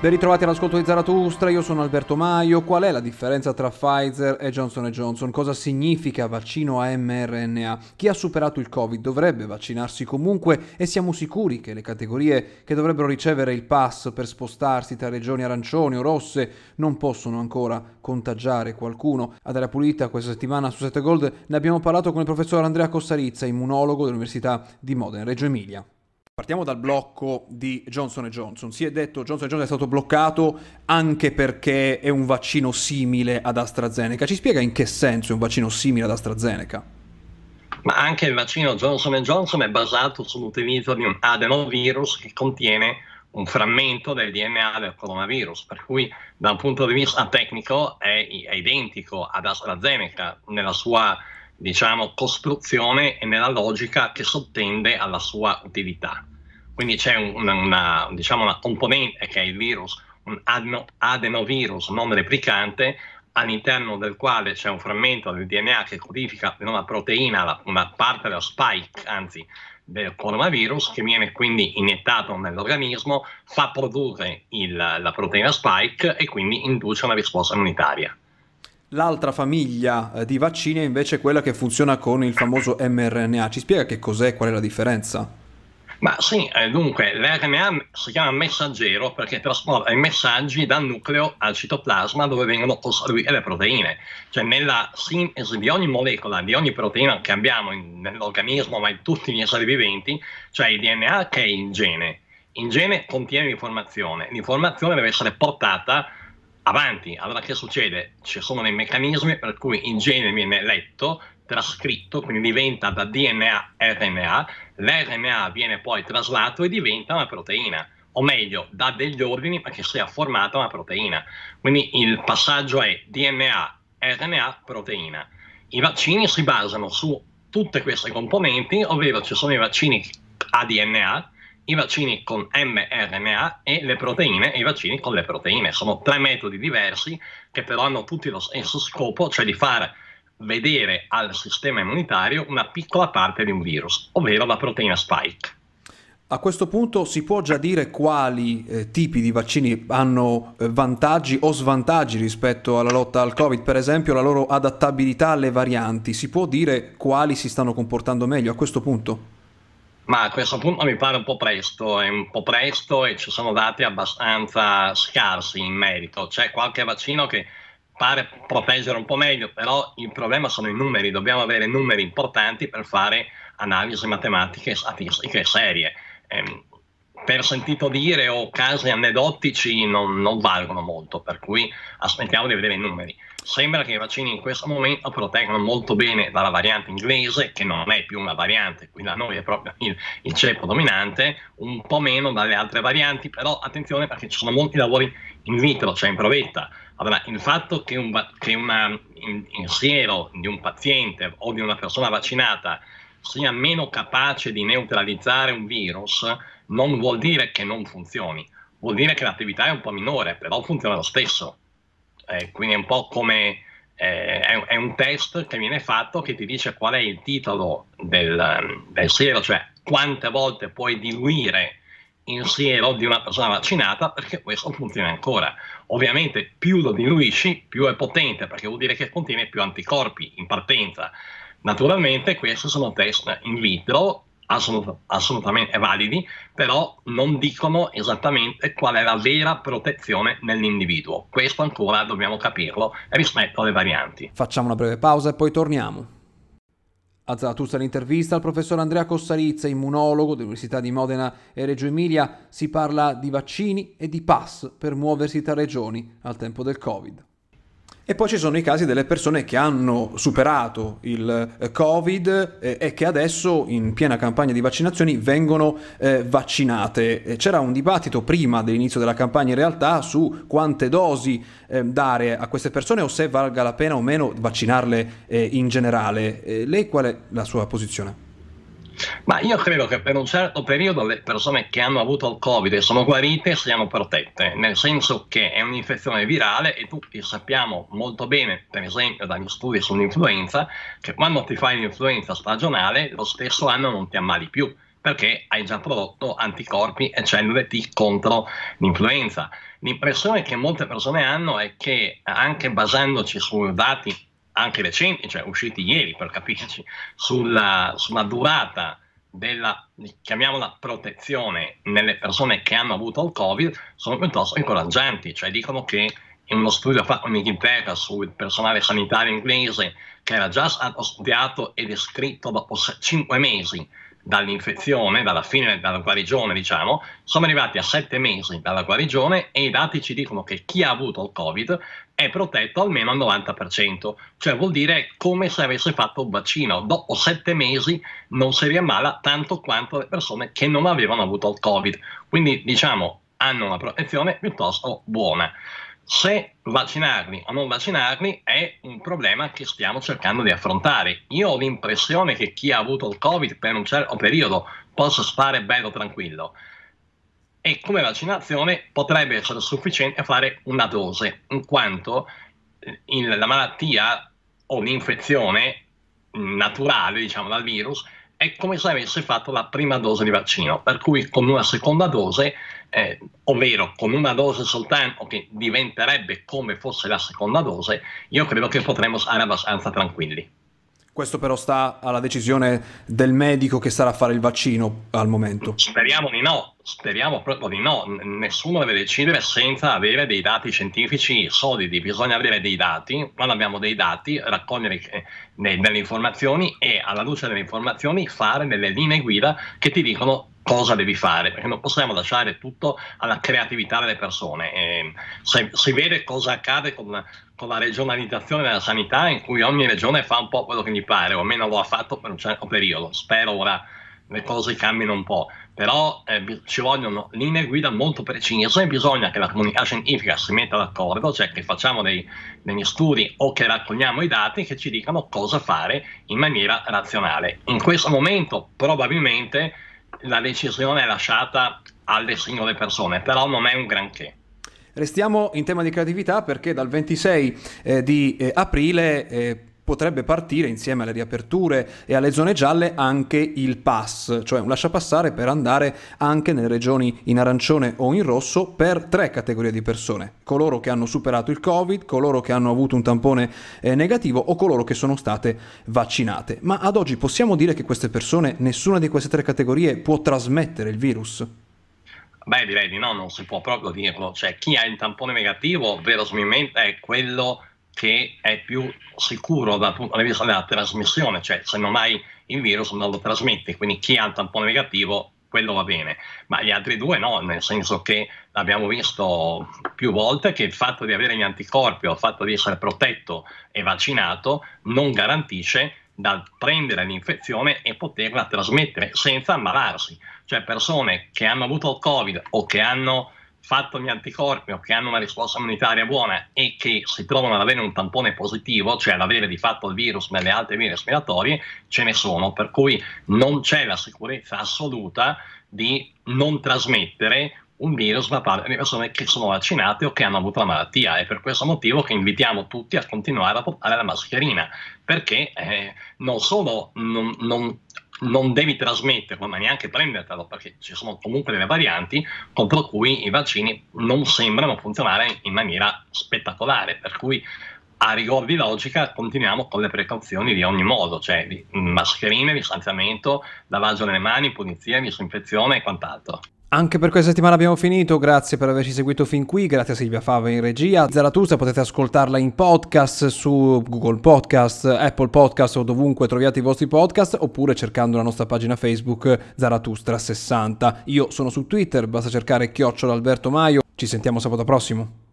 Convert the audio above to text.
Ben ritrovati all'ascolto di Zaratustra, io sono Alberto Maio. Qual è la differenza tra Pfizer e Johnson Johnson? Cosa significa vaccino a mRNA? Chi ha superato il Covid dovrebbe vaccinarsi comunque e siamo sicuri che le categorie che dovrebbero ricevere il pass per spostarsi tra regioni arancioni o rosse non possono ancora contagiare qualcuno? Ad Aria Pulita questa settimana su 7 Gold ne abbiamo parlato con il professor Andrea Cossarizza, immunologo dell'Università di Modena, Reggio Emilia. Partiamo dal blocco di Johnson Johnson. Si è detto che Johnson Johnson è stato bloccato anche perché è un vaccino simile ad AstraZeneca. Ci spiega in che senso è un vaccino simile ad AstraZeneca? Ma anche il vaccino Johnson Johnson è basato sull'utilizzo di un adenovirus che contiene un frammento del DNA del coronavirus, per cui da un punto di vista tecnico è, è identico ad AstraZeneca nella sua diciamo, costruzione e nella logica che sottende alla sua utilità. Quindi c'è una, una, diciamo una componente che è il virus, un adeno, adenovirus non replicante, all'interno del quale c'è un frammento del DNA che codifica una proteina, una parte della spike, anzi del coronavirus, che viene quindi iniettato nell'organismo, fa produrre il, la proteina spike e quindi induce una risposta immunitaria. L'altra famiglia eh, di vaccini è invece quella che funziona con il famoso mRNA. Ci spiega che cos'è e qual è la differenza? Ma sì, eh, dunque l'RNA si chiama messaggero perché trasporta i messaggi dal nucleo al citoplasma dove vengono costruite le proteine. Cioè nella sintesi di ogni molecola, di ogni proteina che abbiamo in, nell'organismo, ma in tutti gli esseri viventi, c'è il DNA che è il gene. Il gene contiene l'informazione, l'informazione deve essere portata avanti. Allora che succede? Ci sono dei meccanismi per cui il gene viene letto, trascritto, quindi diventa da DNA RNA, l'RNA viene poi traslato e diventa una proteina, o meglio, dà degli ordini perché sia formata una proteina. Quindi il passaggio è DNA, RNA, proteina. I vaccini si basano su tutte queste componenti, ovvero ci sono i vaccini a DNA, i vaccini con mRNA e le proteine e i vaccini con le proteine. Sono tre metodi diversi che però hanno tutti lo stesso scopo, cioè di fare vedere al sistema immunitario una piccola parte di un virus, ovvero la proteina spike. A questo punto si può già dire quali eh, tipi di vaccini hanno eh, vantaggi o svantaggi rispetto alla lotta al Covid, per esempio la loro adattabilità alle varianti. Si può dire quali si stanno comportando meglio a questo punto? Ma a questo punto mi pare un po' presto, è un po' presto e ci sono dati abbastanza scarsi in merito. C'è qualche vaccino che pare proteggere un po' meglio, però il problema sono i numeri, dobbiamo avere numeri importanti per fare analisi matematiche e statistiche serie. Eh, per sentito dire o casi aneddotici non, non, valgono molto, per cui aspettiamo di vedere i numeri. Sembra che i vaccini in questo momento proteggano molto bene dalla variante inglese, che non è più una variante, qui da noi è proprio il, il ceppo dominante, un po' meno dalle altre varianti, però attenzione perché ci sono molti lavori in vitro, cioè in provetta, allora, il fatto che un, che una, in, in siero di un paziente o di una persona vaccinata sia meno capace di neutralizzare un virus non vuol dire che non funzioni, vuol dire che l'attività è un po' minore, però funziona lo stesso. Eh, quindi è un po' come eh, è, è, un test che viene fatto che ti dice qual è il titolo del, del siero, cioè quante volte puoi diluire in siero di una persona vaccinata perché questo funziona ancora. Ovviamente più lo diluisci, più è potente perché vuol dire che contiene più anticorpi in partenza. Naturalmente questi sono test in vitro assolut- assolutamente validi, però non dicono esattamente qual è la vera protezione nell'individuo. Questo ancora dobbiamo capirlo rispetto alle varianti. Facciamo una breve pausa e poi torniamo. A Zaratustra l'intervista al professor Andrea Cossarizza, immunologo dell'Università di Modena e Reggio Emilia, si parla di vaccini e di pass per muoversi tra regioni al tempo del Covid. E poi ci sono i casi delle persone che hanno superato il eh, Covid eh, e che adesso in piena campagna di vaccinazioni vengono eh, vaccinate. C'era un dibattito prima dell'inizio della campagna in realtà su quante dosi dare a queste persone o se valga la pena o meno vaccinarle in generale. Lei qual è la sua posizione? Ma io credo che per un certo periodo le persone che hanno avuto il Covid e sono guarite siano protette, nel senso che è un'infezione virale e tutti sappiamo molto bene, per esempio dagli studi sull'influenza, che quando ti fai l'influenza stagionale lo stesso anno non ti ammali più, perché hai già prodotto anticorpi e cellule T contro l'influenza. L'impressione che molte persone hanno è che anche basandoci su dati anche recenti, cioè usciti ieri per capirci, sulla, sulla durata della, chiamiamola protezione nelle persone che hanno avuto il Covid, sono piuttosto incoraggianti, cioè dicono che in uno studio fatto in Inghilterra sul personale sanitario inglese che era già stato studiato e descritto dopo 5 mesi dall'infezione, dalla fine della guarigione, diciamo, siamo arrivati a sette mesi dalla guarigione e i dati ci dicono che chi ha avuto il Covid è protetto almeno al 90%, cioè vuol dire come se avesse fatto un vaccino. Dopo sette mesi non si riammala tanto quanto le persone che non avevano avuto il Covid. Quindi diciamo hanno una protezione piuttosto buona se vaccinarli o non vaccinarli è un problema che stiamo cercando di affrontare. Io ho l'impressione che chi ha avuto il Covid per un certo periodo possa stare bello tranquillo e come vaccinazione potrebbe essere sufficiente a fare una dose, in quanto in la malattia o l'infezione naturale, diciamo, dal virus è come se avesse fatto la prima dose di vaccino, per cui con una seconda dose, eh, ovvero con una dose soltanto che diventerebbe come fosse la seconda dose, io credo che potremmo stare abbastanza tranquilli. Questo però sta alla decisione del medico che sarà a fare il vaccino al momento. Speriamo di no, speriamo proprio di no. Nessuno deve decidere senza avere dei dati scientifici solidi. Bisogna avere dei dati, quando abbiamo dei dati, raccogliere eh, delle informazioni e alla luce delle informazioni fare delle linee guida che ti dicono cosa devi fare, perché non possiamo lasciare tutto alla creatività delle persone. E se, si vede cosa accade con, con, la regionalizzazione della sanità, in cui ogni regione fa un po' quello che gli pare, o almeno lo ha fatto per un certo periodo. Spero ora le cose cambino un po', però eh, ci vogliono linee guida molto precise bisogna che la comunità scientifica si metta d'accordo, cioè che facciamo dei, degli studi o che raccogliamo i dati che ci dicano cosa fare in maniera razionale. In questo momento probabilmente la decisione è lasciata alle singole persone, però non è un granché. Restiamo in tema di creatività perché dal 26 eh, di eh, aprile eh, potrebbe partire insieme alle riaperture e alle zone gialle anche il pass, cioè un lasciapassare per andare anche nelle regioni in arancione o in rosso per tre categorie di persone, coloro che hanno superato il Covid, coloro che hanno avuto un tampone eh, negativo o coloro che sono state vaccinate. Ma ad oggi possiamo dire che queste persone, nessuna di queste tre categorie può trasmettere il virus? Beh, direi di no, non si può proprio dirlo. Cioè, chi ha il tampone negativo, verosimilmente, è quello che è più sicuro dal punto di vista della trasmissione, cioè se non hai il virus non lo trasmetti, quindi chi ha il tampone negativo quello va bene, ma gli altri due no, nel senso che abbiamo visto più volte che il fatto di avere gli anticorpi o il fatto di essere protetto e vaccinato non garantisce dal prendere l'infezione e poterla trasmettere senza ammalarsi, cioè persone che hanno avuto il Covid o che hanno fatto gli anticorpi o che hanno una risposta immunitaria buona e che si trovano ad avere un tampone positivo, cioè ad avere di fatto il virus nelle altre vie respiratorie, ce ne sono, per cui non c'è la sicurezza assoluta di non trasmettere un virus da parte di persone che sono vaccinate o che hanno avuto la malattia. È per questo motivo che invitiamo tutti a continuare a portare la mascherina, perché eh, non solo non, non non devi trasmetterlo, ma neanche prendertelo, perché ci sono comunque delle varianti contro cui i vaccini non sembrano funzionare in maniera spettacolare, per cui a rigor di logica continuiamo con le precauzioni di ogni modo, cioè mascherine, distanziamento, lavaggio delle mani, pulizia, disinfezione e quant'altro. Anche per questa settimana abbiamo finito, grazie per averci seguito fin qui, grazie a Silvia Fava in regia. Zaratustra potete ascoltarla in podcast su Google Podcast, Apple Podcast o dovunque troviate i vostri podcast oppure cercando la nostra pagina Facebook Zaratustra60. Io sono su Twitter, basta cercare chiocciola Alberto Maio. Ci sentiamo sabato prossimo.